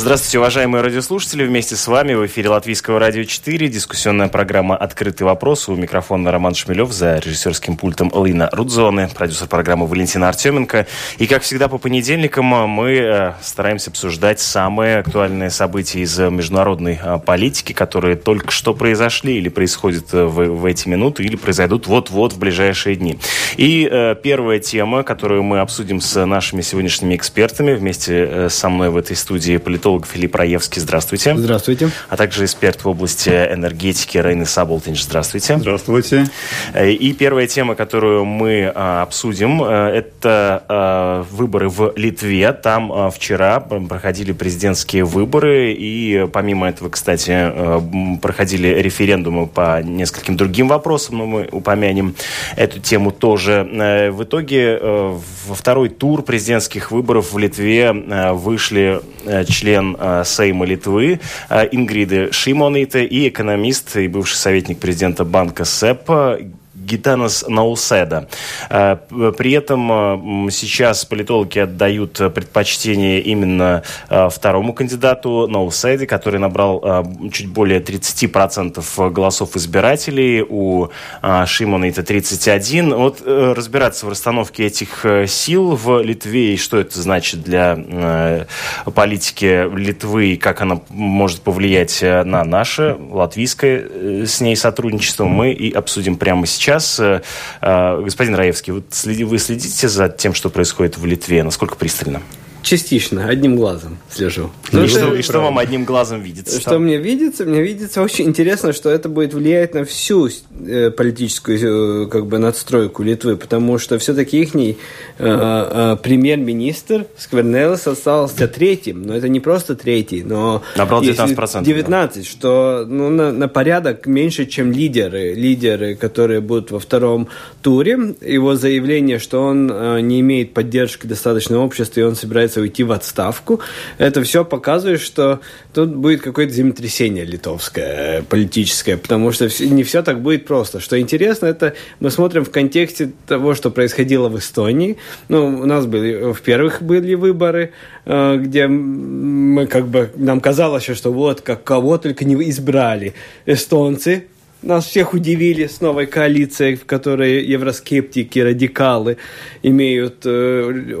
Здравствуйте, уважаемые радиослушатели. Вместе с вами в эфире Латвийского радио 4. Дискуссионная программа «Открытый вопрос». У микрофона Роман Шмелев, за режиссерским пультом Лина Рудзоне, продюсер программы Валентина Артеменко. И, как всегда, по понедельникам мы э, стараемся обсуждать самые актуальные события из международной э, политики, которые только что произошли или происходят э, в, в эти минуты, или произойдут вот-вот в ближайшие дни. И э, первая тема, которую мы обсудим с нашими сегодняшними экспертами, вместе со мной в этой студии политолог политолог Филипп Раевский. Здравствуйте. Здравствуйте. А также эксперт в области энергетики Рейны Саболтинч. Здравствуйте. Здравствуйте. Э, и первая тема, которую мы а, обсудим, э, это а, выборы в Литве. Там а, вчера проходили президентские выборы. И помимо этого, кстати, проходили референдумы по нескольким другим вопросам. Но мы упомянем эту тему тоже. В итоге во второй тур президентских выборов в Литве вышли члены член э, Сейма Литвы э, Ингриды Шимониты и экономист и бывший советник президента банка СЭП Гитанас Науседа. Э, при этом э, сейчас политологи отдают предпочтение именно э, второму кандидату Науседе, который набрал чуть более 30% голосов избирателей. У Шимона это 31. Вот разбираться в расстановке этих сил в Литве и что это значит для политики Литвы и как она может повлиять на наше латвийское с ней сотрудничество, мы и обсудим прямо сейчас сейчас, э, э, господин Раевский, вы, следите за тем, что происходит в Литве? Насколько пристально? Частично, одним глазом слежу. Ну, и, что, и что вам одним глазом видится? Что там? мне видится? Мне видится очень интересно, что это будет влиять на всю э, политическую э, как бы надстройку Литвы, потому что все-таки их э, э, премьер-министр Сквернелес остался третьим, но это не просто третий, но... Набрал 19%. 19, да. что ну, на, на порядок меньше, чем лидеры, лидеры, которые будут во втором туре. Его заявление, что он э, не имеет поддержки достаточного общества, и он собирается собирается уйти в отставку. Это все показывает, что тут будет какое-то землетрясение литовское, политическое, потому что не все так будет просто. Что интересно, это мы смотрим в контексте того, что происходило в Эстонии. Ну, у нас были, в первых были выборы, э, где мы как бы, нам казалось, что вот, как кого только не избрали эстонцы, нас всех удивили с новой коалицией, в которой евроскептики, радикалы имеют э,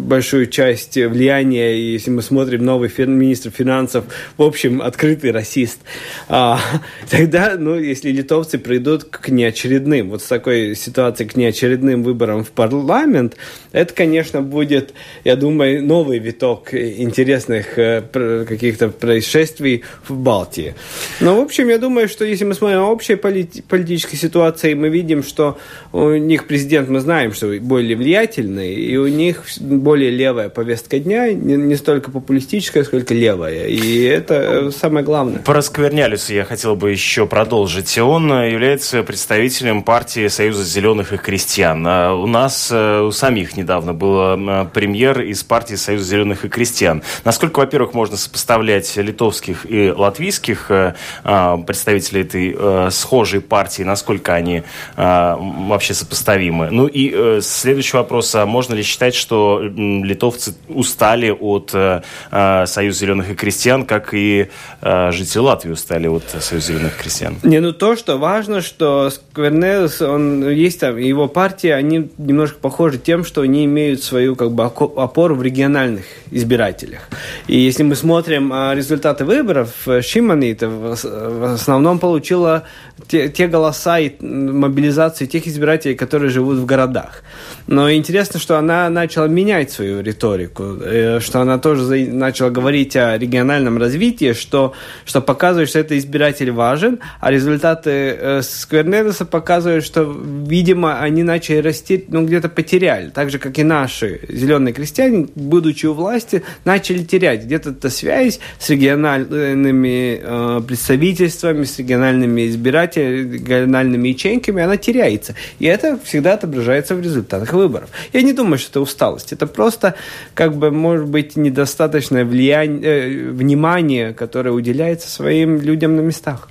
большую часть влияния. И если мы смотрим новый фин, министр финансов, в общем, открытый расист, а, тогда, ну, если литовцы придут к неочередным, вот с такой ситуацией к неочередным выборам в парламент, это, конечно, будет, я думаю, новый виток интересных э, каких-то происшествий в Балтии. Но, в общем, я думаю, что если мы смотрим общей полит политической ситуации мы видим, что у них президент, мы знаем, что более влиятельный, и у них более левая повестка дня, не, не столько популистическая, сколько левая. И это э, самое главное. Про Сквернялиса я хотел бы еще продолжить. Он является представителем партии Союза зеленых и крестьян. А у нас, э, у самих недавно был премьер из партии Союза зеленых и крестьян. Насколько, во-первых, можно сопоставлять литовских и латвийских э, а, представителей этой схожие партии, насколько они э, вообще сопоставимы. Ну и э, следующий вопрос, а можно ли считать, что э, литовцы устали от э, э, Союза зеленых и крестьян, как и э, жители Латвии устали от Союза зеленых и крестьян? Не, ну то, что важно, что Сквернелс, он есть там, его партии, они немножко похожи тем, что они имеют свою как бы опору в региональных избирателях. И если мы смотрим а, результаты выборов, Шиманита в основном получила те, те голоса и мобилизации тех избирателей, которые живут в городах. Но интересно, что она начала менять свою риторику, э, что она тоже начала говорить о региональном развитии, что, что показывает, что этот избиратель важен, а результаты э, Сквернедеса показывают, что, видимо, они начали расти, ну, где-то потеряли. Так же, как и наши зеленые крестьяне, будучи у власти, начали терять где-то связь с региональными э, представительствами, с региональными избирателями, избирательными ячейками, она теряется. И это всегда отображается в результатах выборов. Я не думаю, что это усталость. Это просто, как бы, может быть, недостаточное влияние, э, внимание, которое уделяется своим людям на местах.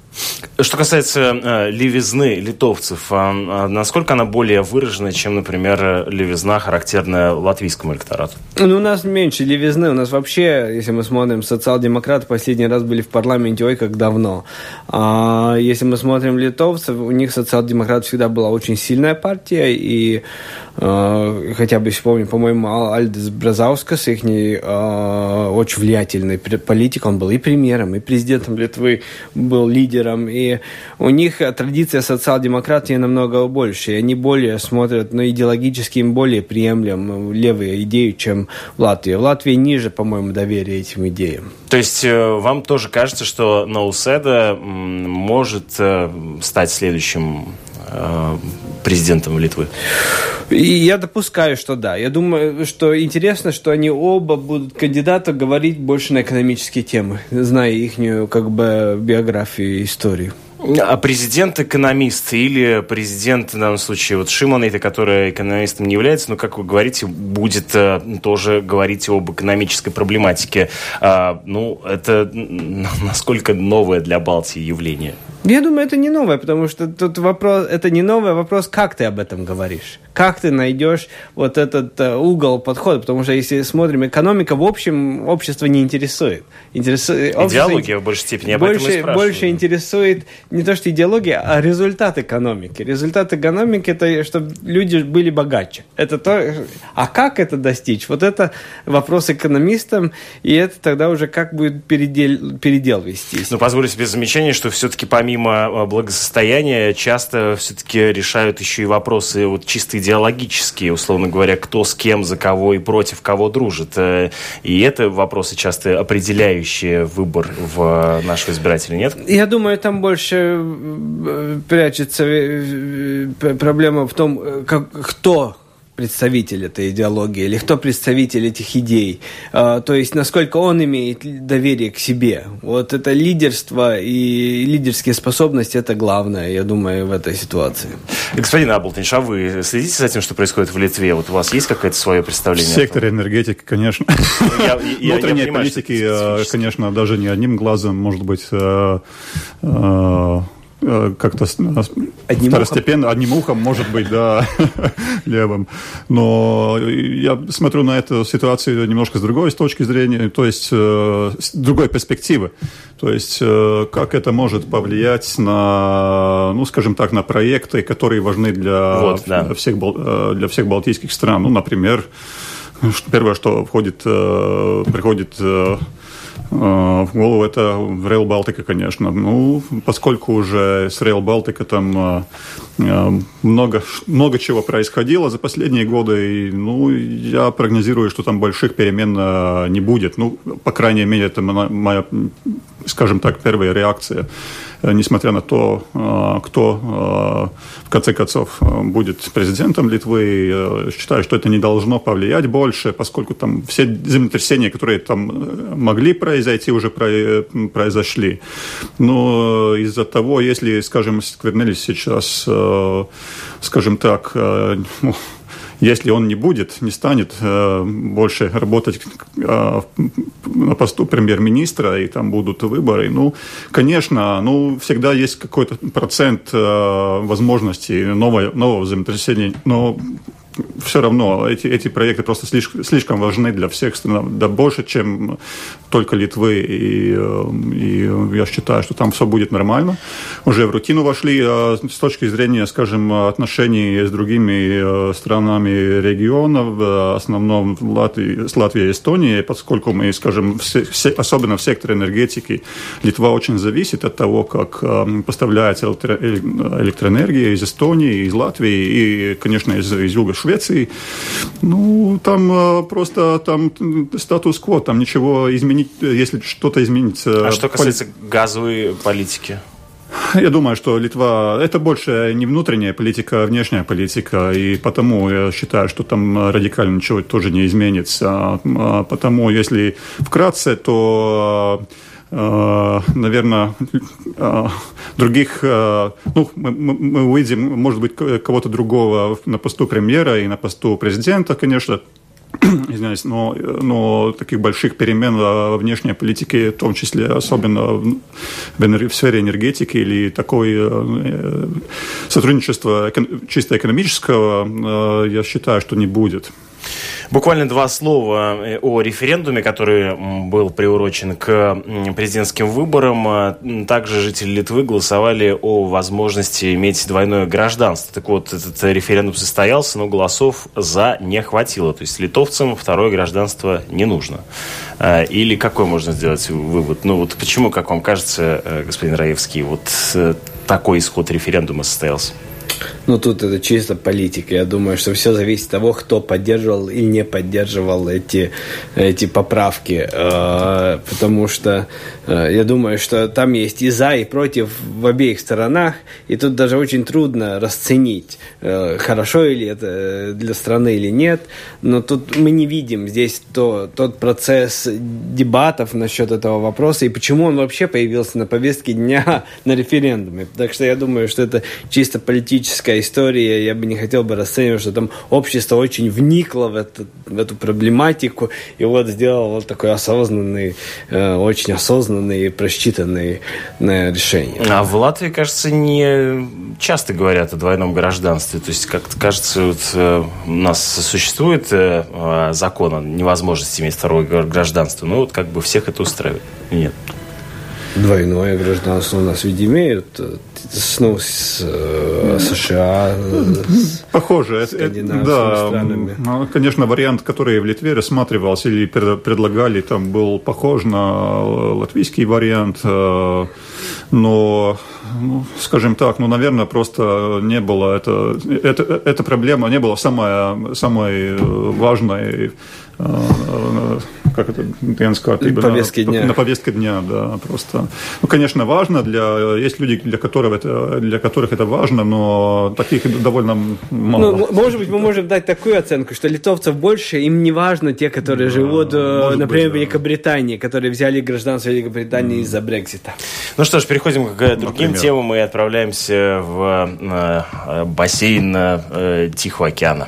Что касается э, левизны литовцев, э, насколько она более выражена, чем, например, левизна, характерная латвийскому электорату? Ну, у нас меньше левизны. У нас вообще, если мы смотрим, социал-демократы последний раз были в парламенте, ой, как давно. А если мы смотрим литовцев, у них социал-демократ всегда была очень сильная партия, и э, хотя бы, если помню, по-моему, Альдес Бразаускас, их э, очень влиятельный политик, он был и премьером, и президентом Литвы, был лидером лидером, и у них традиция социал-демократии намного больше, и они более смотрят на идеологически им более приемлем левые идеи, чем в Латвии. В Латвии ниже, по-моему, доверие этим идеям. То есть э, вам тоже кажется, что Науседа может э, стать следующим э, президентом Литвы? И я допускаю, что да. Я думаю, что интересно, что они оба будут кандидаты говорить больше на экономические темы, зная их как бы биографию и историю. А президент экономист или президент, в данном случае, вот Шимон, это который экономистом не является, но, как вы говорите, будет э, тоже говорить об экономической проблематике. А, ну, это насколько новое для Балтии явление? Я думаю, это не новое, потому что тут вопрос, это не новый вопрос, как ты об этом говоришь. Как ты найдешь вот этот uh, угол подхода, потому что если смотрим, экономика в общем общество не интересует. интересует идеология в большей степени, об больше, этом Больше интересует не то, что идеология, а результат экономики. Результат экономики – это чтобы люди были богаче. Это то, а как это достичь? Вот это вопрос экономистам, и это тогда уже как будет передел, передел вестись. Ну, позволю себе замечание, что все-таки помимо а, благосостояния часто все-таки решают еще и вопросы вот чисто идеологические, условно говоря, кто с кем, за кого и против кого дружит. Э, и это вопросы часто определяющие выбор в нашего избирателя, нет? Я думаю, там больше э, прячется э, проблема в том, как, кто представитель этой идеологии или кто представитель этих идей. А, то есть, насколько он имеет доверие к себе. Вот это лидерство и лидерские способности – это главное, я думаю, в этой ситуации. Господин Аблтинш, а вы следите за тем, что происходит в Литве? Вот у вас есть какое-то свое представление? В секторе энергетики, конечно. Я, я, я политики, э, конечно, даже не одним глазом, может быть, э, Э, как-то одним второстепенно, ухом? одним ухом, может быть, да, левым. Но я смотрю на эту ситуацию немножко с другой с точки зрения, то есть э, с другой перспективы. То есть э, как это может повлиять на, ну, скажем так, на проекты, которые важны для, вот, да. всех, для всех балтийских стран. Ну, например, первое, что входит, приходит Э, в голову это Rail Балтика, конечно. Ну, поскольку уже с Rail Балтика там э, много, много чего происходило за последние годы, и, ну, я прогнозирую, что там больших перемен не будет. Ну, по крайней мере, это моя, скажем так, первая реакция. Э, несмотря на то, э, кто э, в конце концов будет президентом Литвы, считаю, что это не должно повлиять больше, поскольку там все землетрясения, которые там могли произойти, уже произошли. Но из-за того, если, скажем, Сквернелис сейчас, скажем так, ну, если он не будет, не станет э, больше работать э, на посту премьер-министра, и там будут выборы, ну, конечно, ну, всегда есть какой-то процент э, возможностей нового, нового землетрясения, но все равно эти, эти проекты просто слишком, слишком важны для всех стран, да больше, чем только Литвы. И, и я считаю, что там все будет нормально. Уже в рутину вошли а с точки зрения, скажем, отношений с другими э, странами региона, в основном Латвии, с Латвией и Эстонией, поскольку мы, скажем, все, особенно в секторе энергетики, Литва очень зависит от того, как э, поставляется электроэнергия из Эстонии, из Латвии и, конечно, из, из юга Швеции. Ну, там э, просто там статус-кво, там ничего изменить, если что-то изменится. А что касается поли... газовой политики? Я думаю, что Литва – это больше не внутренняя политика, а внешняя политика, и потому я считаю, что там радикально ничего тоже не изменится. А потому, если вкратце, то наверное, других, ну, мы, мы увидим, может быть, кого-то другого на посту премьера и на посту президента, конечно, извиняюсь, но, но таких больших перемен во внешней политике, в том числе особенно в, в сфере энергетики или такое э, сотрудничества чисто экономического, э, я считаю, что не будет. Буквально два слова э, о референдуме, который был приурочен к президентским выборам. А, также жители Литвы голосовали о возможности иметь двойное гражданство. Так вот, этот референдум состоялся, но голосов за не хватило. То есть литовцам второе гражданство не нужно. А, или какой можно сделать вывод? Ну вот почему, как вам кажется, э, господин Раевский, вот э, такой исход референдума состоялся? Ну, тут это чисто политика. Я думаю, что все зависит от того, кто поддерживал или не поддерживал эти, эти поправки. Э, потому что я думаю, что там есть и за, и против в обеих сторонах. И тут даже очень трудно расценить, э, хорошо ли это для страны или нет. Но тут мы не видим здесь то, тот процесс дебатов насчет этого вопроса и почему он вообще появился на повестке дня на референдуме. Так что я думаю, что это чисто политическая история, я бы не хотел бы расценивать, что там общество очень вникло в, это, в эту проблематику и вот сделало вот такой осознанный, э, очень осознанный и просчитанный э, решение. А в Латвии, кажется, не часто говорят о двойном гражданстве. То есть, как-то кажется, вот, э, у нас существует э, э закон о невозможности иметь второе гражданство, но вот как бы всех это устраивает. Нет. Двойное гражданство у нас ведь имеют ну, с э, США, с Похоже, скандинавскими да, странами. Ну, конечно, вариант, который в Литве рассматривался или предлагали, там был похож на латвийский вариант, э, но ну, скажем так, ну, наверное, просто не было это, это, эта проблема не была самая, самой важной как это, Денская, на повестке дня. На повестке дня, да, просто. Ну, конечно, важно для, есть люди, для которых это, для которых это важно, но таких довольно мало. Ну, может быть, мы можем дать такую оценку, что литовцев больше, им не важно те, которые да, живут, э, например, быть, в Великобритании, которые взяли гражданство Великобритании mm. из-за Брексита. Ну что ж, переходим к другим например. темам и отправляемся в э, бассейн э, Тихого океана.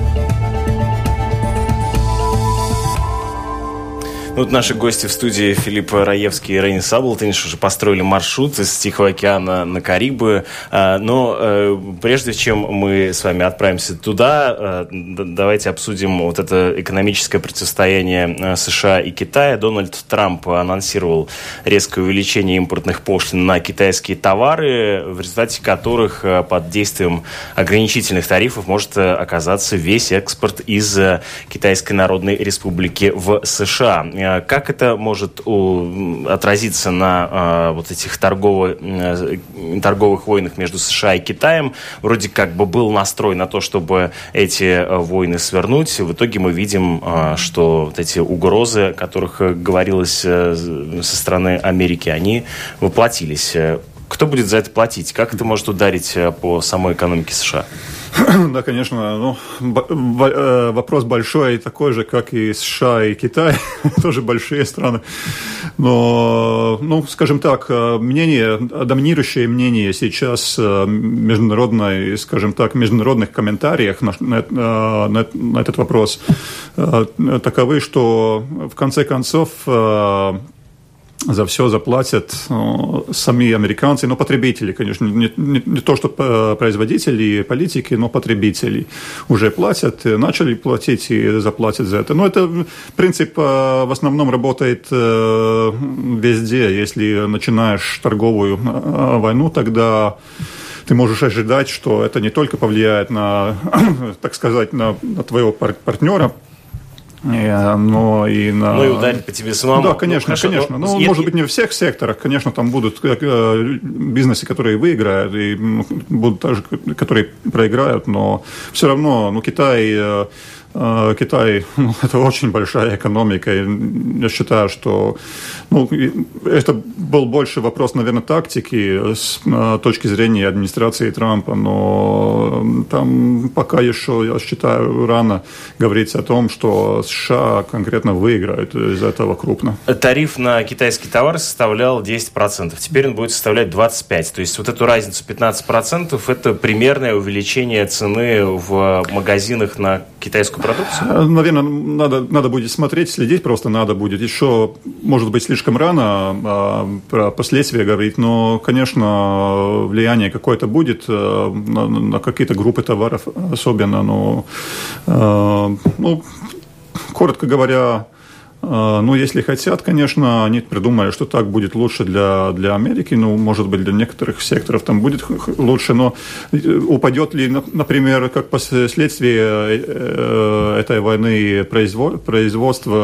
Ну, вот наши гости в студии Филипп Раевский и Рейни Саблтониш уже построили маршрут из Тихого океана на Карибы. А, но э, прежде чем мы с вами отправимся туда, э, давайте обсудим вот это экономическое противостояние э, США и Китая. Дональд Трамп анонсировал резкое увеличение импортных пошлин на китайские товары, в результате которых под действием ограничительных тарифов может оказаться весь экспорт из Китайской Народной Республики в США. Э, как это может отразиться на э, вот этих торговых, э, торговых войнах между США и Китаем? Вроде как бы был настрой на то, чтобы эти войны свернуть. В итоге мы видим, что вот эти угрозы, о которых говорилось со стороны Америки, они воплотились. Кто будет за это платить? Как это может ударить по самой экономике США? Да, конечно. Ну, э, вопрос большой, такой же, как и США и Китай. Тоже большие страны. Но, ну, скажем так, э, мнение, доминирующее мнение сейчас э, международной, скажем так, международных комментариях на, на, на, на этот вопрос таковы, что в конце концов за все заплатят ну, сами американцы, но потребители, конечно, не, не, не то, что производители, политики, но потребители уже платят, начали платить и заплатят за это. Но это принцип э, в основном работает э, везде. Если начинаешь торговую э, войну, тогда ты можешь ожидать, что это не только повлияет на, так сказать, на, на твоего партнера, Э, но и на... Ну и ударить по тебе самому. Да, конечно, ну, конечно. Ну, ну может быть, не в всех секторах. Конечно, там будут э, бизнесы, которые выиграют, и будут также, которые проиграют, но все равно, ну, Китай э, э, Китай ну, это очень большая экономика. И я считаю, что ну, это был больше вопрос, наверное, тактики с э, точки зрения администрации Трампа, но там пока еще, я считаю, рано говорить о том, что США конкретно выиграют из этого крупно. Тариф на китайский товар составлял 10%, теперь он будет составлять 25%. То есть вот эту разницу 15% это примерное увеличение цены в магазинах на китайскую продукцию? Э, наверное, надо, надо будет смотреть, следить просто надо будет. Еще, может быть, слишком рано а, про последствия говорить, но, конечно, влияние какое-то будет э, на, на какие-то группы товаров особенно. Но, э, ну, коротко говоря, а, ну, если хотят, конечно, они придумали, что так будет лучше для, для Америки, ну, может быть, для некоторых секторов там будет лучше, но э, упадет ли, например, как последствие э, этой войны производство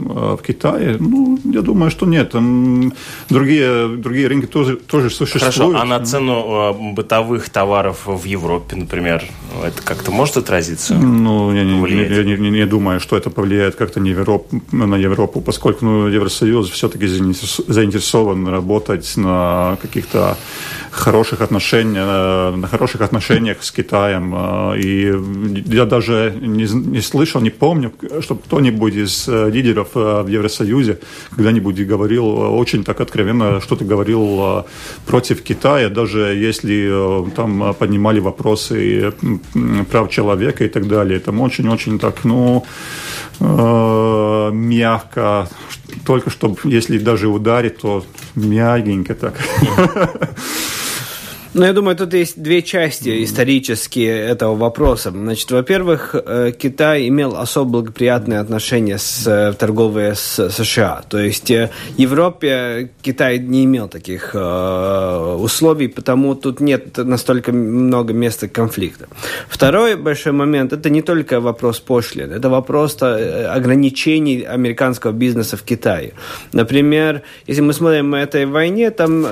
э, в Kитае? Ну, я думаю, что нет. Там другие, другие рынки тоже, тоже существуют. Хорошо, а на цену бытовых товаров в Европе, например, это как-то может отразиться? Ну, я не, я не, не, не думаю, что это повлияет как-то не в Европу на Европу, поскольку ну, Евросоюз все-таки заинтересован работать на каких-то хороших отношениях, э, на хороших отношениях с Китаем. Э, и я даже не, не слышал, не помню, чтобы кто-нибудь из э, лидеров в Евросоюзе когда-нибудь говорил очень так откровенно, что-то говорил против Китая, даже если там поднимали вопросы прав человека и так далее. Там очень-очень так, ну, мягко, только чтобы, если даже ударить, то мягенько так. Ну, я думаю, тут есть две части исторические этого вопроса. Значит, во-первых, э, Китай имел особо благоприятные отношения с э, торговые с США. То есть э, Европе Китай не имел таких условий, потому тут нет настолько много места конфликта. Второй большой момент – это не только вопрос пошлин, это вопрос ограничений американского бизнеса в Китае. Например, если мы смотрим на этой войне, там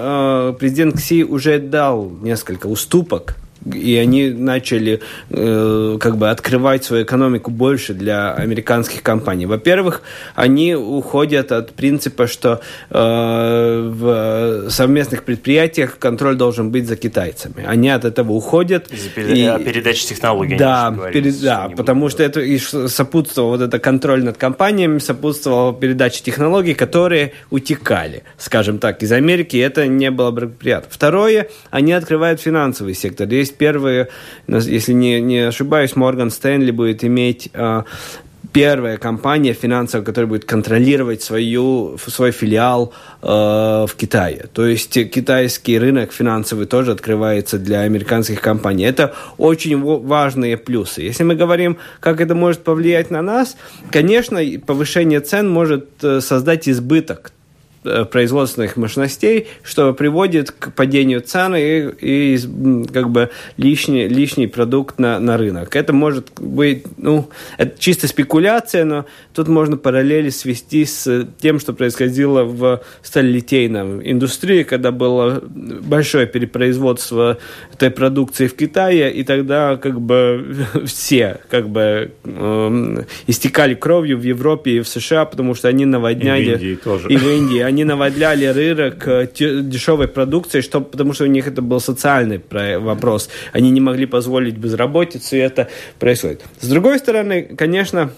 президент Кси уже дал несколько уступок и они начали э, как бы открывать свою экономику больше для американских компаний. Во-первых, они уходят от принципа, что э, в совместных предприятиях контроль должен быть за китайцами. Они от этого уходят. Из-за перед... и... передачи технологий. Да, перед... да потому что это и сопутствовало вот это контроль над компаниями, сопутствовало передаче технологий, которые утекали, скажем так, из Америки, это не было благоприятно. Второе, они открывают финансовый сектор. Есть есть первые, если не, не ошибаюсь, Морган Стэнли будет иметь а, первая компания финансовая, которая будет контролировать свою, свой филиал э, в Китае. То есть китайский рынок финансовый тоже открывается для американских компаний. Это очень важные плюсы. Если мы говорим, как это может повлиять на нас, конечно, повышение цен может э, создать избыток производственных мощностей, что приводит к падению цен и, и как бы лишний, лишний продукт на, на рынок. Это может быть, ну, это чисто спекуляция, но тут можно параллели свести с тем, что происходило в сталелитейной индустрии, когда было большое перепроизводство этой продукции в Китае, и тогда как бы все как бы э, истекали кровью в Европе и в США, потому что они наводняли... И в Индии тоже. И в Индии они наводляли рынок э, дешевой продукцией, что, потому что у них это был социальный вопрос. Они не могли позволить безработицу, и это происходит. С другой стороны, конечно,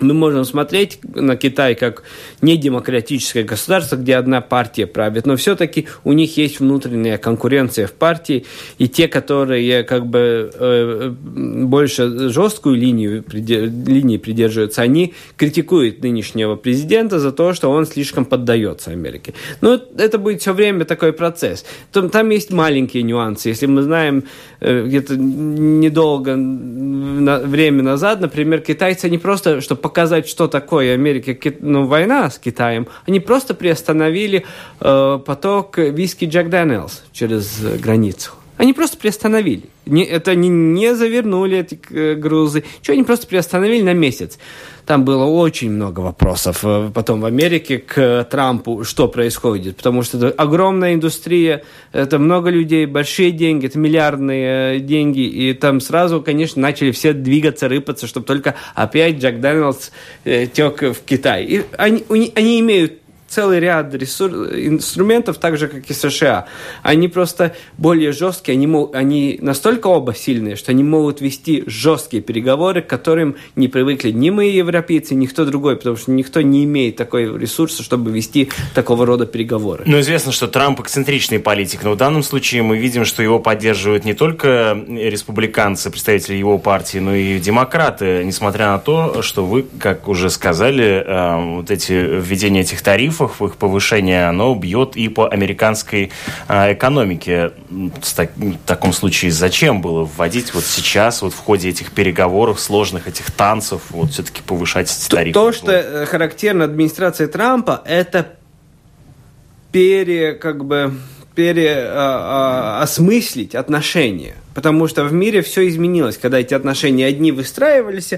мы можем смотреть на Китай как недемократическое государство, где одна партия правит, но все-таки у них есть внутренняя конкуренция в партии, и те, которые как бы э, больше жесткую линию линии придерживаются, они критикуют нынешнего президента за то, что он слишком поддается Америке. Но это будет все время такой процесс. Там, там есть маленькие нюансы. Если мы знаем э, где-то недолго на, время назад, например, китайцы не просто, чтобы показать, что такое Америка, ну, война с Китаем, они просто приостановили э, поток виски Джек Дэниелс через границу. Они просто приостановили. Не, это они не завернули эти э, грузы. Что они просто приостановили на месяц. Там было очень много вопросов э, потом в Америке к Трампу, что происходит. Потому что это огромная индустрия, это много людей, большие деньги, это миллиардные э, деньги. И там сразу, конечно, начали все двигаться, рыпаться, чтобы только опять Джек Дaniels тек в Китай. И они, они имеют целый ряд ресурс, инструментов, так же, как и США. Они просто более жесткие, они, мог, они настолько оба сильные, что они могут вести жесткие переговоры, к которым не привыкли ни мы, европейцы, ни кто другой, потому что никто не имеет такой ресурса, чтобы вести такого рода переговоры. Но известно, что Трамп эксцентричный политик, но в данном случае мы видим, что его поддерживают не только республиканцы, представители его партии, но и демократы, несмотря на то, что вы, как уже сказали, э, вот эти введение этих тарифов тарифах, их повышение, оно бьет и по американской а, экономике. В, так, в таком случае зачем было вводить вот сейчас, вот в ходе этих переговоров, сложных этих танцев, вот все-таки повышать эти тарифы? То, что э, характерно администрации Трампа, это пере, как бы, переосмыслить а, а, отношения. Потому что в мире все изменилось, когда эти отношения одни выстраивались,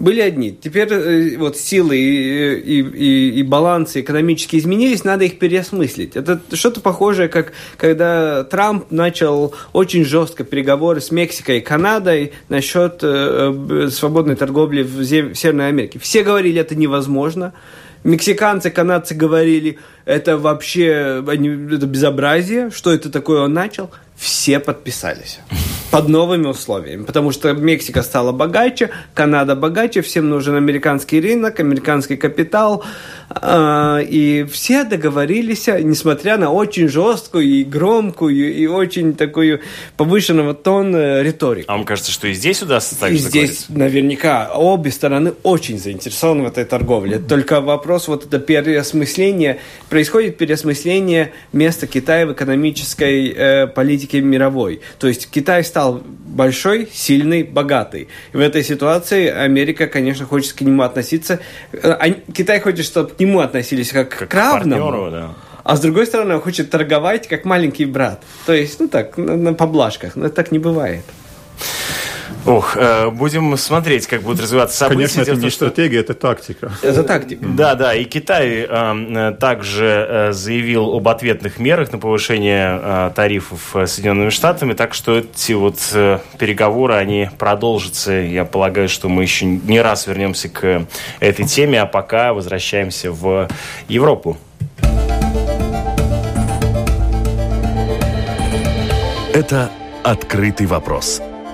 были одни. Теперь э, вот силы и, и, и, и балансы экономически изменились, надо их переосмыслить. Это что-то похожее, как когда Трамп начал очень жестко переговоры с Мексикой и Канадой насчет э, свободной торговли в, в Северной Америке. Все говорили, это невозможно. Мексиканцы, канадцы говорили, это вообще это безобразие, что это такое он начал. Все подписались под новыми условиями, потому что Мексика стала богаче, Канада богаче, всем нужен американский рынок, американский капитал, а, и все договорились, несмотря на очень жесткую и громкую и очень такую повышенного тона риторику. А вам кажется, что и здесь удастся так И здесь наверняка обе стороны очень заинтересованы в этой торговле. Только вопрос вот это переосмысление, происходит переосмысление места Китая в экономической э, политике мировой. То есть Китай стал большой, сильный, богатый. И в этой ситуации Америка, конечно, хочет к нему относиться. Э, Китай хочет, чтобы нему относились как, как к равному. Партнеру, да. А с другой стороны, он хочет торговать как маленький брат. То есть, ну так, на, на поблажках. Но так не бывает. Ох, э, будем смотреть, как будут развиваться события. Конечно, это не стратегия, это тактика. Это тактика. Да, да. И Китай э, также э, заявил об ответных мерах на повышение э, тарифов Соединенными Штатами. Так что эти вот э, переговоры, они продолжатся. Я полагаю, что мы еще не раз вернемся к этой теме, а пока возвращаемся в Европу. Это «Открытый вопрос»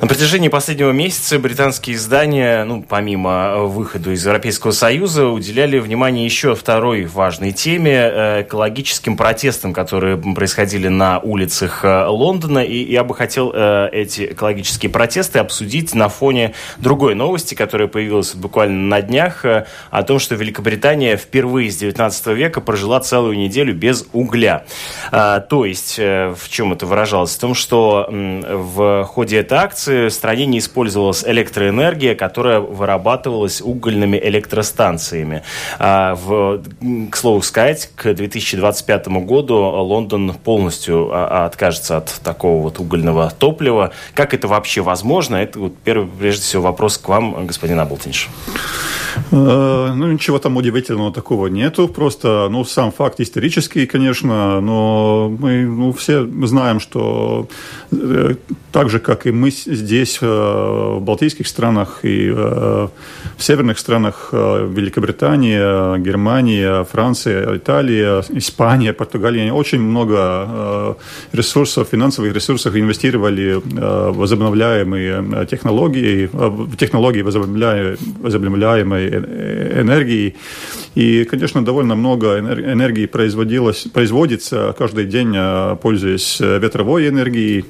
На протяжении последнего месяца британские издания, ну, помимо выхода из Европейского Союза, уделяли внимание еще второй важной теме э, – экологическим протестам, которые происходили на улицах э, Лондона. И я бы хотел э, эти экологические протесты обсудить на фоне другой новости, которая появилась буквально на днях, о том, что Великобритания впервые с 19 века прожила целую неделю без угля. То есть, в чем это выражалось? В том, что в ходе этой акции в стране не использовалась электроэнергия, которая вырабатывалась угольными электростанциями. А в, к слову сказать, к 2025 году Лондон полностью а, откажется от такого вот угольного топлива. Как это вообще возможно? Это вот первый, прежде всего, вопрос к вам, господин Аблтинш. Э, ну, ничего там удивительного такого нету. Просто, ну, сам факт исторический, конечно, но мы ну, все знаем, что э, так же, как и мы здесь, э, в Балтийских странах и в северных странах Великобритания, Германия, Франция, Италия, Испания, Португалия, очень много ресурсов, финансовых ресурсов инвестировали в возобновляемые технологии, в технологии või energi И, конечно, довольно много энергии производилось, производится каждый день, пользуясь ветровой энергией.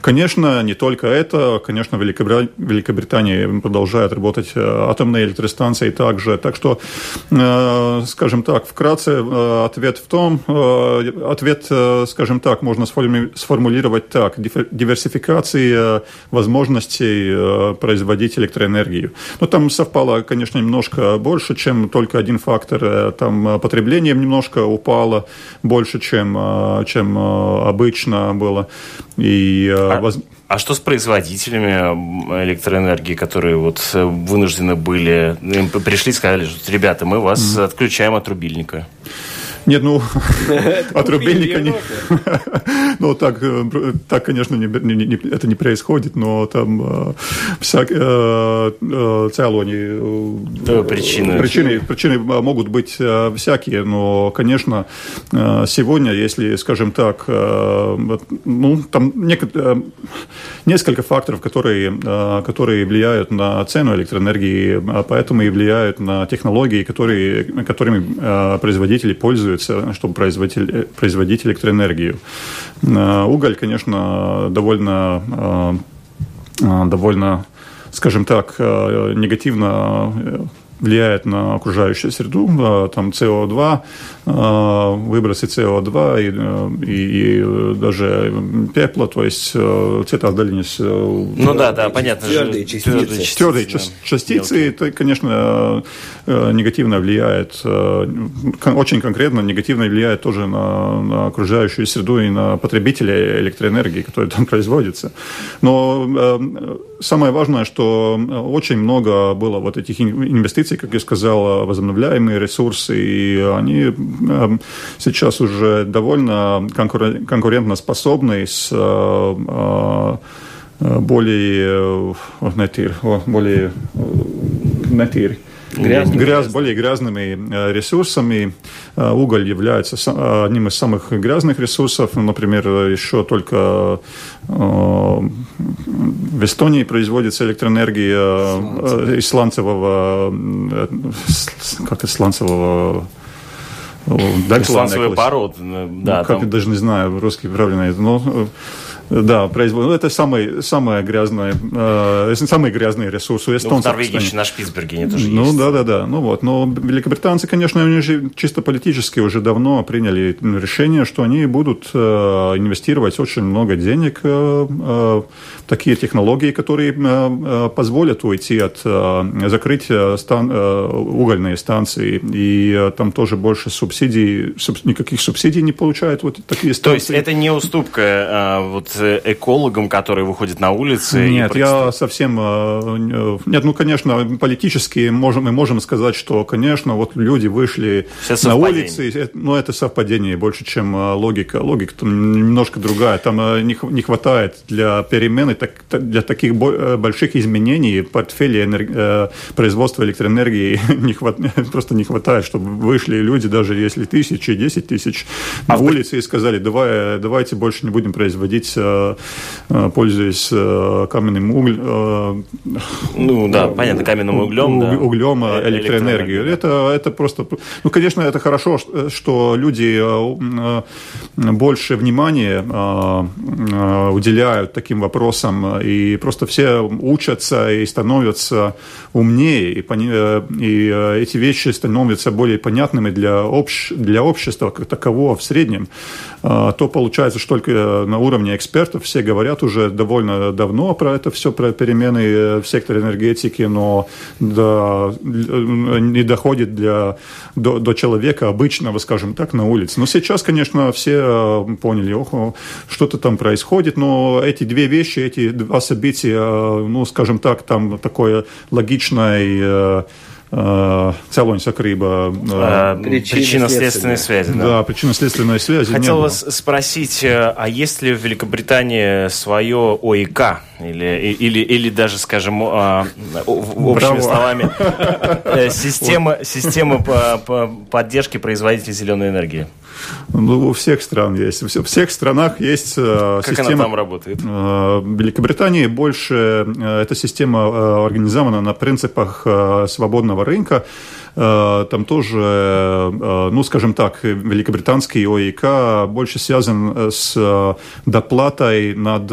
Конечно, не только это. Конечно, в Великобритании продолжает работать атомные электростанции также. Так что, скажем так, вкратце ответ в том, ответ, скажем так, можно сформулировать так. Диверсификация возможностей производить электроэнергию. Но там совпало, конечно, немножко больше, чем только один фактор. Там потребление немножко упало больше, чем, чем обычно было. И, а, воз... а что с производителями электроэнергии, которые вот вынуждены были, им пришли и сказали, что, ребята, мы вас mm-hmm. отключаем от рубильника? Нет, ну, от рубильника не... Ну, так, э, так конечно, не, не, не, это не происходит, но там э, э, э, целые причины. причины. Причины могут быть э, всякие, но, конечно, э, сегодня, если, скажем так, э, ну, там несколько факторов, которые, э, которые влияют на цену электроэнергии, а поэтому и влияют на технологии, которые, которыми э, производители пользуются, чтобы производить, производить электроэнергию. Э, уголь, конечно, довольно, э, э, довольно скажем так, негативно влияет на окружающую среду, там СО2, выбросы СО2 и, и, и даже пепла, то есть цветоотдельность. Ну да, да, понятно. Твердые частицы. Твердые да. частицы, это, конечно, негативно влияет, очень конкретно негативно влияет тоже на, на окружающую среду и на потребителей электроэнергии, которые там производится. Но самое важное, что очень много было вот этих инвестиций инвестиций, как я сказал, возобновляемые ресурсы, и они эм, сейчас уже довольно конкурентоспособны с э, э, более, более неtīri Грязными, гряз, более грязными э, ресурсами. Э, уголь является одним из самых грязных ресурсов. Ну, например, еще только э, в Эстонии производится электроэнергия из сланцевого, как это, сланцевого Сланцевый пород, да. Ну, как там... даже не знаю, русский правильно, но да, производство. Ну, это самый, самое грязное, э, самые грязные ресурсы у эстонцев. Ну, в Норвегии на Шпицбергене тоже ну, есть. Ну, да, да, да. Ну, вот. Но великобританцы, конечно, они же чисто политически уже давно приняли решение, что они будут э, инвестировать очень много денег э, э, в такие технологии, которые э, э позволят уйти от э, закрытия стан, э, угольной станции. И э, там тоже больше субсидий, суб, никаких субсидий не получают вот такие станции. То есть это не уступка э, вот экологам, которые выходят на улицы? Нет, я совсем... Э, нет, ну, конечно, политически можем, мы можем сказать, что, конечно, вот люди вышли на улицы, но это совпадение больше, чем э, логика. Логика там немножко другая. Там э, не, хватает для перемены, для таких больших изменений портфеля энерг... производства электроэнергии не хват... просто не хватает, чтобы вышли люди, даже если тысячи, десять тысяч на а улице и сказали, давай, давайте больше не будем производить Э, пользуясь э, каменным углем. Э, ну да, понятно, каменным углем. Да. Углем электроэнергию. Это, это просто... Ну, конечно, это хорошо, что люди больше внимания уделяют таким вопросам, и просто все учатся и становятся умнее, и, и эти вещи становятся более понятными для, общ, для общества как такового в среднем, то получается, что только на уровне экспертов экспертов, все говорят уже довольно давно про это все, про перемены э, в секторе энергетики, но до, не доходит для, до, до человека обычного, скажем так, на улице. Но сейчас, конечно, все э, поняли, ох, что-то там происходит, но эти две вещи, эти два события, э, ну, скажем так, там такое логичное Целоньсакриба. Причинно-следственной связи. Да, да причинно-следственной связи. Хотел вас спросить, э, а есть ли в Великобритании свое ОИК? Или, или, или даже, скажем, а, общими Браво. словами, э, система, система поддержки производителей зеленой энергии? Ну, у всех стран есть. В всех странах есть э, как система... Как она там работает? Э, в Великобритании больше э, эта система организована на принципах свободного рынка. Там тоже, ну, скажем так, великобританский ОИК больше связан с доплатой над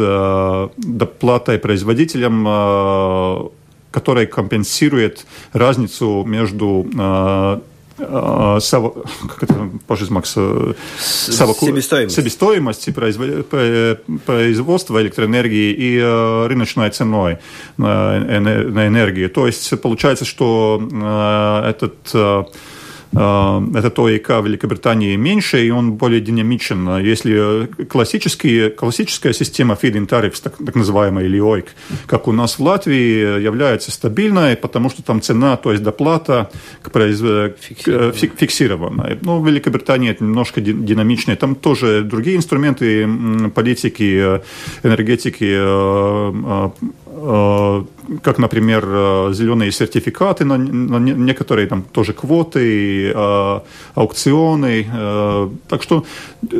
доплатой производителям который компенсирует разницу между сав... как это, боже, Макс, Савоку... себестоимость. себестоимости производства электроэнергии и рыночной ценой на энергию. То есть получается, что этот Э, это ОИК в Великобритании меньше, и он более динамичен. Если классические, классическая система feed-in tariffs, так, так называемая, или ОИК, как у нас в Латвии, является стабильной, потому что там цена, то есть доплата к произ... фиксированная. фиксированная. Но ну, в Великобритании это немножко динамичнее. Там тоже другие инструменты политики, э, энергетики э, Э, как, например, э, зеленые сертификаты на, некоторые там тоже квоты, э, аукционы. Так что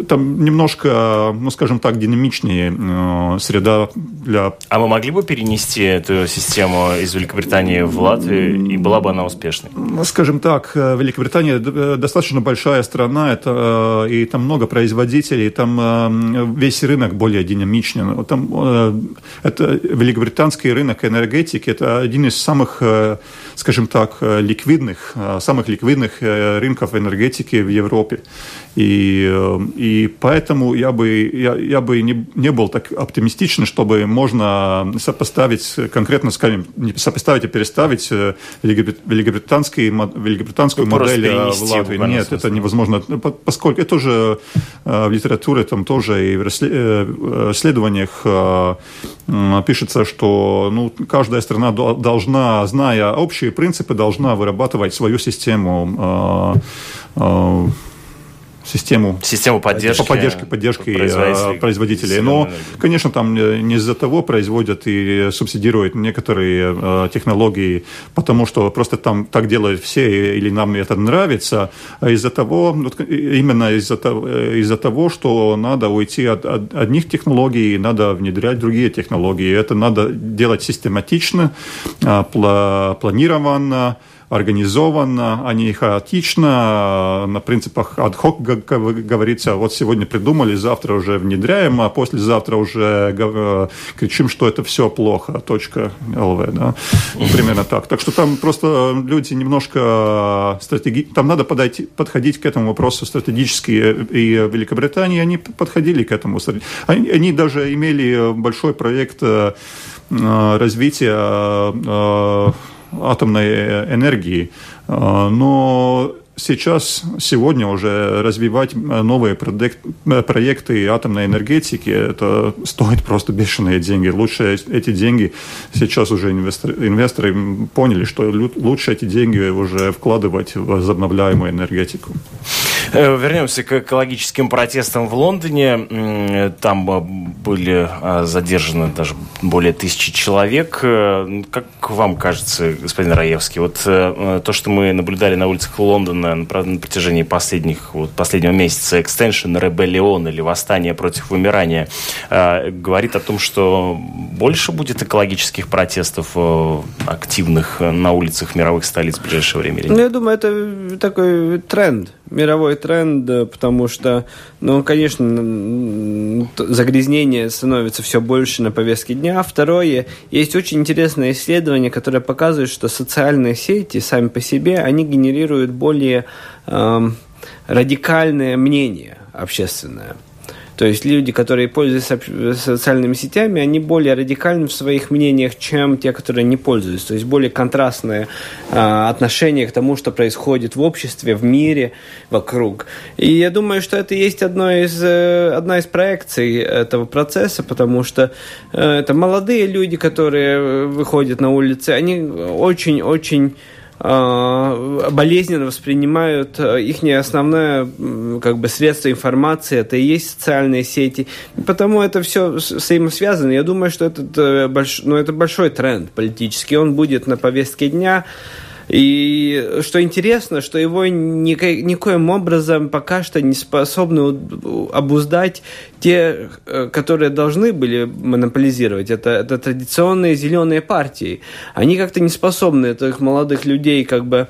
там немножко, ну, скажем так, динамичнее среда для... А мы могли бы перенести эту систему из Великобритании в Латвию, и была бы она успешной? Ну, скажем так, Великобритания достаточно большая страна, это, и там много производителей, там весь рынок более динамичный. Там, это Великобритания британский рынок энергетики – это один из самых, э, скажем так, э, ликвидных, э, самых ликвидных рынков энергетики в Европе. И, и поэтому я бы, я, я бы не, не был так оптимистичен, чтобы можно сопоставить, конкретно, скажем, не сопоставить, а переставить великобританский, великобританскую ну, модель в Латвии. Нет, смысле. это невозможно, поскольку это тоже в литературе, там тоже и в исследованиях пишется, что ну, каждая страна должна, зная общие принципы, должна вырабатывать свою систему э, э, систему, систему поддержки, поддержки, поддержки производителей. производителей. Но, конечно, там не из-за того производят и субсидируют некоторые э, технологии, потому что просто там так делают все, или нам это нравится, а из-за того, именно из-за того, из-за того, что надо уйти от, от одних технологий, надо внедрять другие технологии. Это надо делать систематично, планированно, организованно, а не хаотично, на принципах ad-hoc, как говорится, вот сегодня придумали, завтра уже внедряем, а послезавтра уже э, кричим, что это все плохо, точка ЛВ, да, примерно так. Так что там просто люди немножко стратеги... там надо подойти, подходить к этому вопросу стратегически, и в Великобритании они подходили к этому. Они, даже имели большой проект э, развития э, атомной энергии. А, но сейчас, сегодня уже развивать новые проекты атомной энергетики, это стоит просто бешеные деньги. Лучше эти деньги, сейчас уже инвесторы, инвесторы поняли, что лучше эти деньги уже вкладывать в возобновляемую энергетику. Э, вернемся к экологическим протестам в Лондоне. Там э, были э, задержаны даже более тысячи человек. Как вам кажется, господин Раевский, вот то, что мы наблюдали на улицах Лондона на протяжении последних, вот, последнего месяца, Extension Rebellion или Восстание против вымирания, говорит о том, что больше будет экологических протестов активных на улицах мировых столиц в ближайшее время? Ну, я думаю, это такой тренд мировой тренд, потому что, ну, конечно, загрязнение становится все больше на повестке дня. Второе, есть очень интересное исследование, которое показывает, что социальные сети сами по себе, они генерируют более э, радикальное мнение общественное. То есть люди, которые пользуются социальными сетями, они более радикальны в своих мнениях, чем те, которые не пользуются. То есть более контрастное э, отношение к тому, что происходит в обществе, в мире, вокруг. И я думаю, что это есть одно из, э, одна из проекций этого процесса, потому что э, это молодые люди, которые выходят на улицы, они очень-очень а, болезненно воспринимают э, их основное как бы средство информации, это и есть социальные сети. Потому это все взаимосвязано. Я думаю, что этот, э, больш... ну, это большой тренд политический. Он будет на повестке дня. И что интересно, что его нико, никоим образом пока что не способны обуздать те, э, которые должны были монополизировать. Это, это традиционные зеленые партии. Они как-то не способны этих молодых людей как бы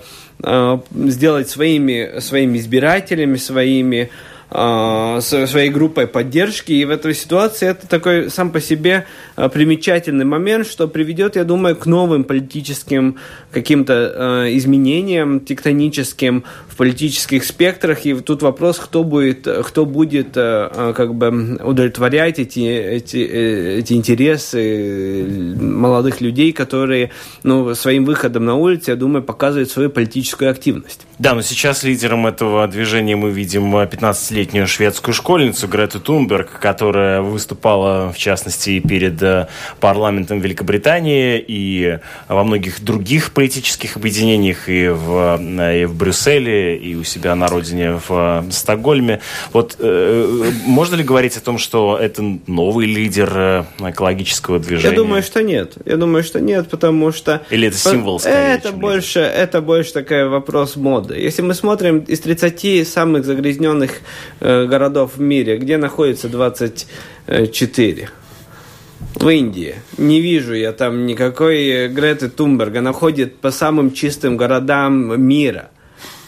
сделать своими, своими избирателями, своими а, своей группой поддержки. И в этой ситуации это такой сам по себе а, примечательный момент, что приведет, я думаю, к новым политическим каким-то а, изменениям тектоническим в политических спектрах. И тут вопрос, кто будет, кто будет как бы удовлетворять эти, эти, э, эти интересы молодых людей, которые ну, своим выходом на улицу, я думаю, показывают свою политическую активность. Да, но сейчас лидером этого движения мы видим 15 лет летнюю шведскую школьницу Грету Тунберг, которая выступала, в частности, перед э, парламентом Великобритании и во многих других политических объединениях и в, э, и в Брюсселе, и у себя на родине в э, Стокгольме. Вот э, можно ли говорить о том, что это новый лидер экологического движения? Я думаю, что нет. Я думаю, что нет, потому что... Или это символ, скорее, это больше, это больше такой вопрос моды. Если мы смотрим из 30 самых загрязненных городов в мире, где находится 24? В Индии. Не вижу я там никакой Греты Тумберг. Она ходит по самым чистым городам мира.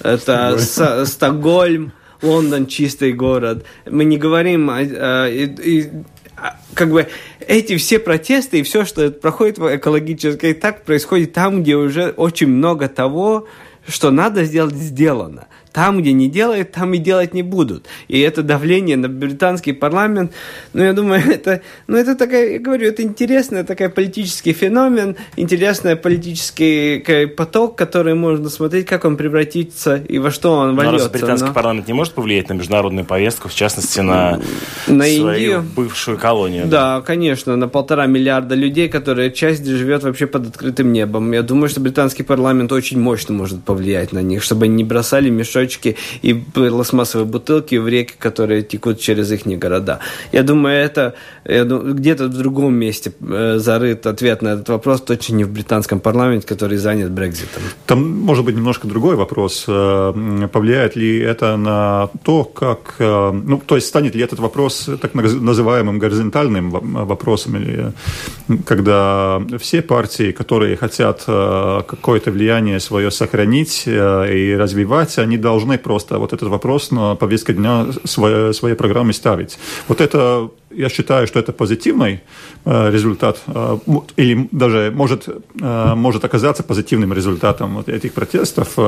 Это Стокгольм, Лондон чистый город. Мы не говорим о, о, о, как бы эти все протесты и все, что проходит в экологической, так происходит там, где уже очень много того, что надо сделать, сделано. Там, где не делают, там и делать не будут. И это давление на британский парламент, ну, я думаю, это, ну, это такая, я говорю, это интересный такой политический феномен, интересный политический поток, который можно смотреть, как он превратится и во что он вольется. Но британский но... парламент не может повлиять на международную повестку, в частности, на, на свою Индию. бывшую колонию. Да. да, конечно, на полтора миллиарда людей, которые часть живет вообще под открытым небом. Я думаю, что британский парламент очень мощно может повлиять на них, чтобы они не бросали мешок мешочки и пластмассовые бутылки в реки, которые текут через их города. Я думаю, это где-то в другом месте э, зарыт ответ на этот вопрос, точно не в британском парламенте, который занят Брекзитом. Там может быть немножко другой вопрос. Э, повлияет ли это на то, как... Э, ну, то есть станет ли этот вопрос так называемым горизонтальным вопросом, или когда все партии, которые хотят какое-то влияние свое сохранить и развивать, они должны должны просто вот этот вопрос на повестке дня своей, своей программы ставить. Вот это я считаю, что это позитивный э, результат, э, или даже может, э, может оказаться позитивным результатом вот этих протестов,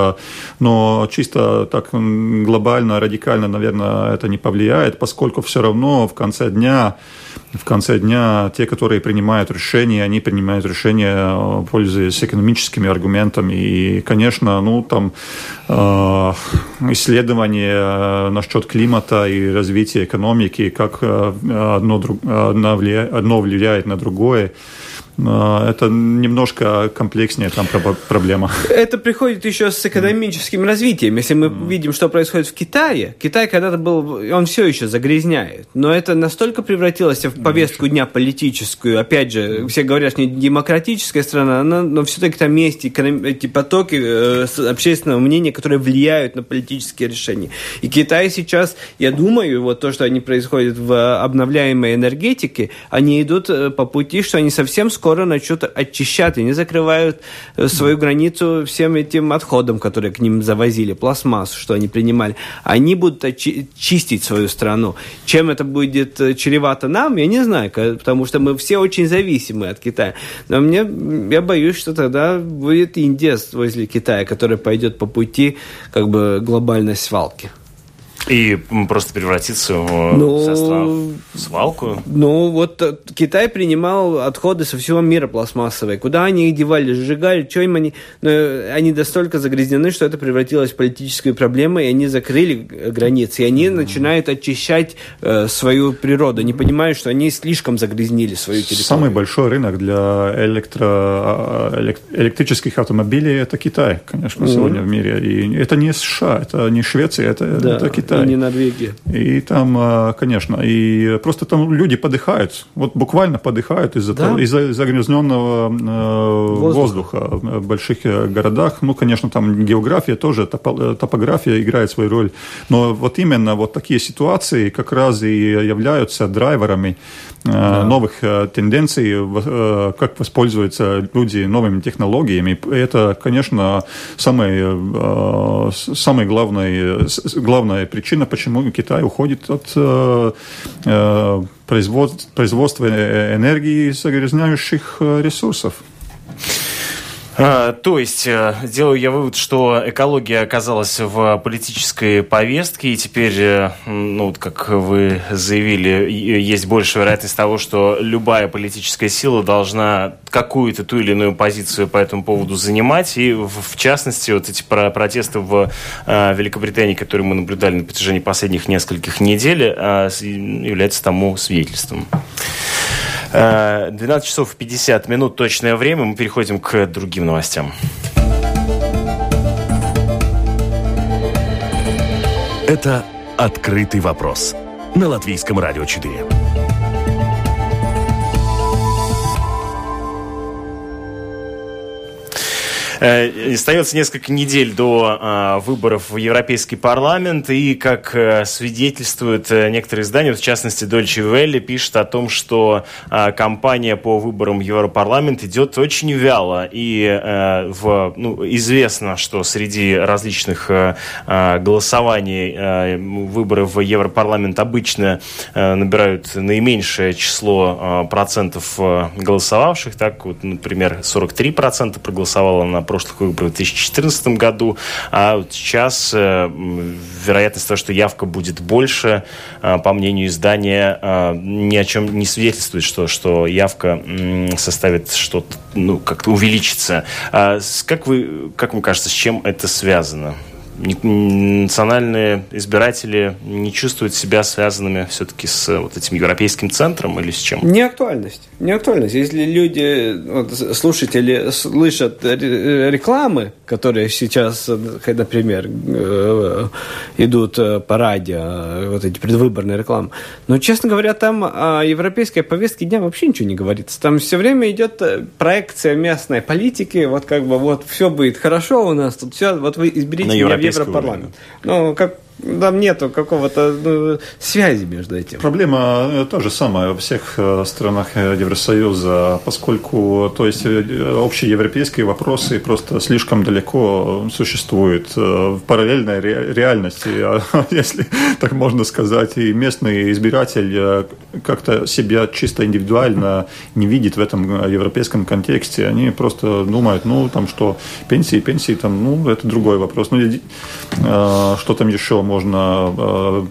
но чисто так глобально, радикально, наверное, это не повлияет, поскольку все равно в конце дня, в конце дня те, которые принимают решения, они принимают решения, э, пользуясь экономическими аргументами, и, конечно, ну, там э, исследования э, насчет климата и развития экономики, как э, одно, одно, влияет, одно влияет на другое. Это немножко комплекснее там проблема. Это приходит еще с экономическим развитием. Если мы mm. видим, что происходит в Китае, Китай когда-то был, он все еще загрязняет, но это настолько превратилось в повестку дня политическую. Опять же, все говорят, что не демократическая страна, но, но все-таки там есть эти потоки э, общественного мнения, которые влияют на политические решения. И Китай сейчас, я думаю, вот то, что они происходят в обновляемой энергетике, они идут э, по пути, что они совсем скоро скоро начнут очищать, они закрывают э, свою границу всем этим отходом, которые к ним завозили, пластмассу, что они принимали. Они будут чистить свою страну. Чем это будет э, чревато нам, я не знаю, потому что мы все очень зависимы от Китая. Но мне, я боюсь, что тогда будет Индия возле Китая, которая пойдет по пути как бы глобальной свалки. И просто превратиться в ну, состав свалку? Ну, вот э, Китай принимал отходы со всего мира пластмассовые. Куда они их девали, сжигали, что им они... Ну, они настолько загрязнены, что это превратилось в политическую проблему, и они закрыли э, границы. И они mm-hmm. начинают очищать э, свою природу, не понимают, что они слишком загрязнили свою территорию. Самый большой рынок для электро... А, электрических автомобилей – это Китай, конечно, mm-hmm. сегодня в мире. И это не США, это не Швеция, это, да. это Китай. Китай. И не Норвегия. И там, а, конечно, и просто там люди подыхают, вот буквально подыхают из-за да? из загрязненного э, воздуха. воздуха в больших э, городах. Ну, конечно, там география тоже, топография играет свою роль. Но вот именно вот такие ситуации как раз и являются драйверами Э, да. новых э, тенденций, э, как воспользуются люди новыми технологиями. Это, конечно, самая, самая главная, главная причина, почему Китай уходит от производства энергии загрязняющих ресурсов. А, то есть, э, делаю я вывод, что экология оказалась в политической повестке, и теперь, э, ну, как вы заявили, есть большая вероятность того, что любая политическая сила должна какую-то ту или иную позицию по этому поводу занимать, и в частности, вот эти протесты в э, Великобритании, которые мы наблюдали на протяжении последних нескольких недель, являются тому свидетельством. 12 часов 50 минут точное время. Мы переходим к другим новостям. Это «Открытый вопрос» на Латвийском радио 4. Остается несколько недель до а, выборов в Европейский парламент, и, как э, свидетельствуют э, некоторые издания, в частности, Deutsche Welle пишет о том, что кампания по выборам в Европарламент идет очень вяло, и в, ну, известно, что среди различных голосований выборы в Европарламент обычно набирают наименьшее число процентов голосовавших, так вот, например, 43% проголосовало на прошлых выборах в 2014 году, а вот сейчас э, вероятность того, что явка будет больше, э, по мнению издания, э, ни о чем не свидетельствует, что, что явка составит что-то, ну, как-то увеличится. А как, вы, как вам кажется, с чем это связано? Национальные избиратели не чувствуют себя связанными все-таки с вот этим европейским центром или с чем? Неактуальность. Неактуальность. Если люди, вот, слушатели слышат рекламы, которые сейчас, например, э, идут э, по радио, вот эти предвыборные рекламы, но, честно говоря, там о европейской повестке дня вообще ничего не говорится. Там все время идет э, проекция местной политики, вот как бы вот все будет хорошо у нас, тут все, вот вы изберите меня Европарламент. Ну, как там нету какого-то ну, связи между этим. Проблема э, та же самая во всех э, странах э, Евросоюза, поскольку то есть общие европейские вопросы просто слишком далеко существуют в параллельной реальности, а если так можно сказать, и местный избиратель как-то себя чисто индивидуально не видит в этом европейском контексте, они просто думают, ну там что, пенсии, пенсии, там, ну это другой вопрос, ну что там еще можно э,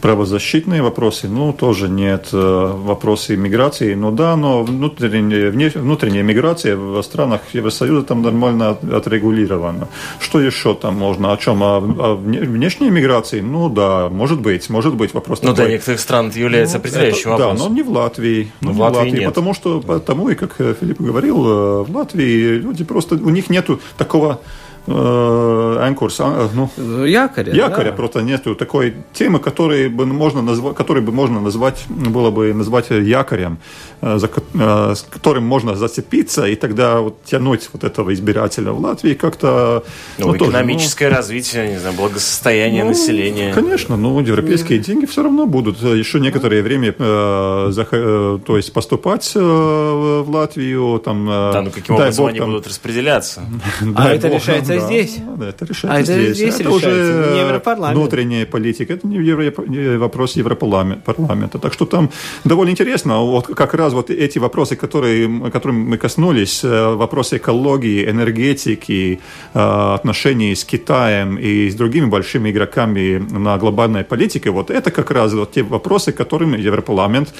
правозащитные вопросы, ну, тоже нет. Э, вопросы миграции, ну да, но внутренняя, внутренняя миграция в странах Евросоюза там нормально отрегулирована. Что еще там можно? О чем? О, о внешней миграции? Ну да, может быть, может быть вопрос Ну да, некоторых стран это является ну, определяющим это, вопросом. Да, но не в Латвии. Но в Латвии, Латвии нет. Потому что, потому и как Филипп говорил, э, в Латвии люди просто, у них нету такого анкурс, ну, якоря. Якоря, да. просто нету такой темы, которой бы можно назвать, который бы можно назвать, было бы назвать якорем, за, с которым можно зацепиться и тогда вот тянуть вот этого избирателя в Латвии как-то. Ну, ну экономическое тоже, ну, развитие, не знаю, благосостояние ну, населения. Конечно, ну европейские mm. деньги все равно будут еще некоторое время, э, э, то есть поступать э, в Латвию, там. Да, ну каким образом они будут распределяться? А это решается да, здесь. Да, это решается а здесь. Это, здесь это уже не Европарламент. внутренняя политика, это не, Евро, не вопрос Европарламента. Так что там довольно интересно. Вот как раз вот эти вопросы, которые, которым мы коснулись, э, вопросы экологии, энергетики, э, отношений с Китаем и с другими большими игроками на глобальной политике, вот это как раз вот те вопросы, которыми Европарламент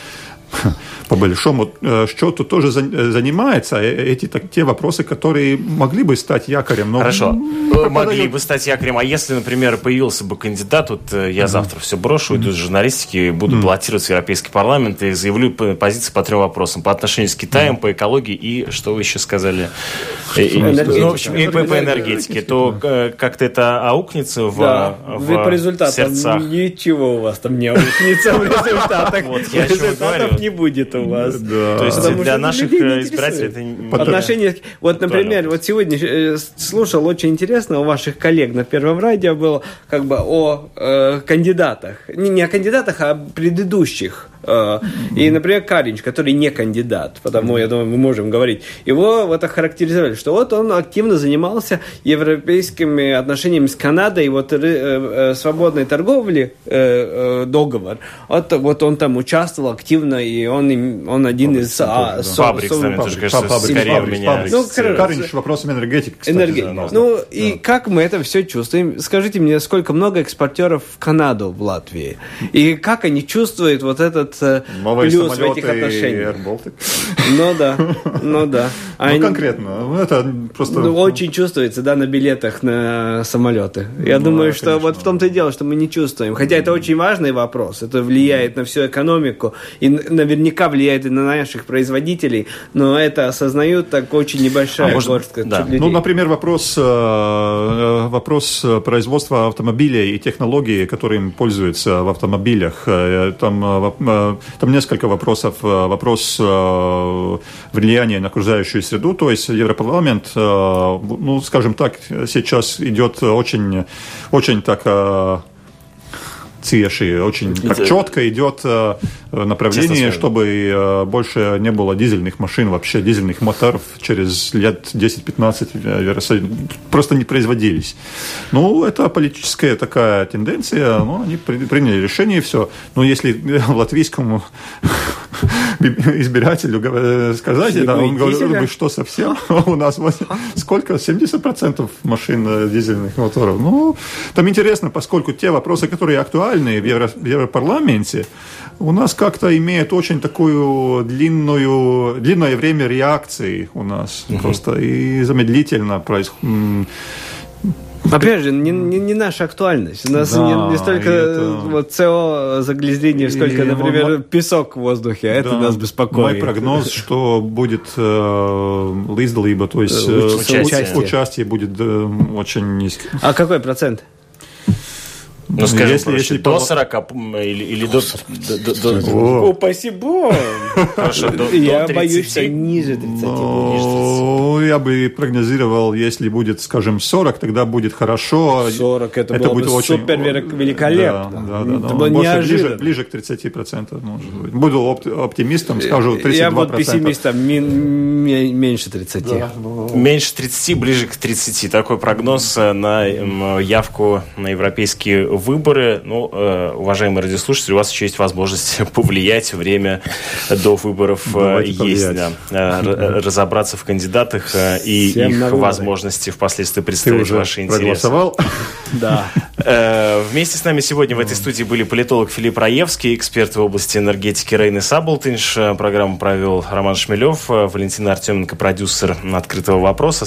по большому э, счету тоже э, занимается. Э, эти так, те вопросы, которые могли бы стать якорем. Но Хорошо, пропадают. могли бы стать якорем. А если, например, появился бы кандидат, вот я mm-hmm. завтра все брошу, mm-hmm. иду из журналистики, буду mm-hmm. баллотироваться в Европейский парламент и заявлю позиции по трем вопросам. По отношению с Китаем, mm-hmm. по экологии и, что вы еще сказали? И, и, ну, в общем, и по, по энергетике. То как-то это аукнется в, да. в Вы по результатам сердцах. ничего у вас там не аукнется в результатах. Вот я Не будет у вас. Да. То есть для наших избирателей это не... Отношения... Вот, например, вот сегодня э, слушал очень интересно у ваших коллег на Первом радио было как бы о э, кандидатах. Не, не о кандидатах, а о предыдущих Э, и, например, Каринч, который не кандидат, потому, я думаю, мы можем говорить, его вот охарактеризовали, что вот он активно занимался европейскими отношениями с Канадой, вот э, э, свободной торговли договор, вот, вот он там участвовал активно, и он, он один фабрик, из... А, со, фабрик, со, наверное, тоже, кажется, фабрик, скорее фабрик, у меня... Фабрик, ну, Каринч вопросами энергетики, кстати. Энерги... Да, ну, да. и как мы это все чувствуем? Скажите мне, сколько много экспортеров в Канаду в Латвии? И как они чувствуют вот этот Новые плюс в этих отношениях. Ну да, ну да. Ну Они, конкретно, ну, это просто... Ну, очень чувствуется, да, на билетах на самолеты. Я ну, думаю, да, что конечно. вот в том-то и дело, что мы не чувствуем. Хотя это очень важный вопрос, это влияет на всю экономику и наверняка влияет и на наших производителей, но это осознают так очень небольшая а может, горстка да. людей. Ну, например, вопрос, э, э, вопрос производства автомобилей и технологий, которым пользуются в автомобилях. Э, там там несколько вопросов. Э, вопрос э, влияния на окружающую среду, то есть Европарламент, э, ну, скажем так, сейчас идет очень, очень так цеши, очень так четко идет направление, чтобы больше не было дизельных машин, вообще дизельных моторов через лет 10-15 просто не производились. Ну, это политическая такая тенденция, но они приняли решение и все. Но если латвийскому избирателю сказать, да, он говорит, вы что, совсем? У нас сколько? 70% машин э, дизельных моторов. Ну, там интересно, поскольку те вопросы, которые актуальны в, Евро, в Европарламенте, у нас как-то имеют очень такую длинную, длинное время реакции у нас. Угу. Просто и замедлительно происходит Опять же, не, не, не наша актуальность. У нас да, не, не столько это... вот СО загрязнений, сколько, и, например, мой... песок в воздухе. А да, это нас беспокоит. Мой прогноз, что будет э, līdzdalība, то есть э, участие. участие будет э, очень низким. А какой процент? Ну, ну, скажем, если, если до 40 или, или до... до, до, О, спасибо! Хорошо, до, Я боюсь, что ниже 30. Ну, я бы прогнозировал, если будет, скажем, 40, тогда будет хорошо. 40, это, это будет очень... супер великолепно. Да, да, да. Это было Больше ближе, ближе к 30%, может быть. Буду оптимистом, скажу 32%. Я буду пессимистом, меньше 30. Да, но... Меньше 30, ближе к 30. Такой прогноз на явку на европейские выборы. Ну, э, уважаемые радиослушатели, у вас еще есть возможность повлиять. Время до выборов э, Давайте есть. Да. Э, разобраться в кандидатах и Всем их возможности впоследствии представить Ты уже ваши интересы. проголосовал? Да. Вместе с нами сегодня в этой студии были политолог Филипп Раевский, эксперт в области энергетики Рейны Саблтинш. Программу провел Роман Шмелев, Валентина Артеменко, продюсер «Открытого вопроса».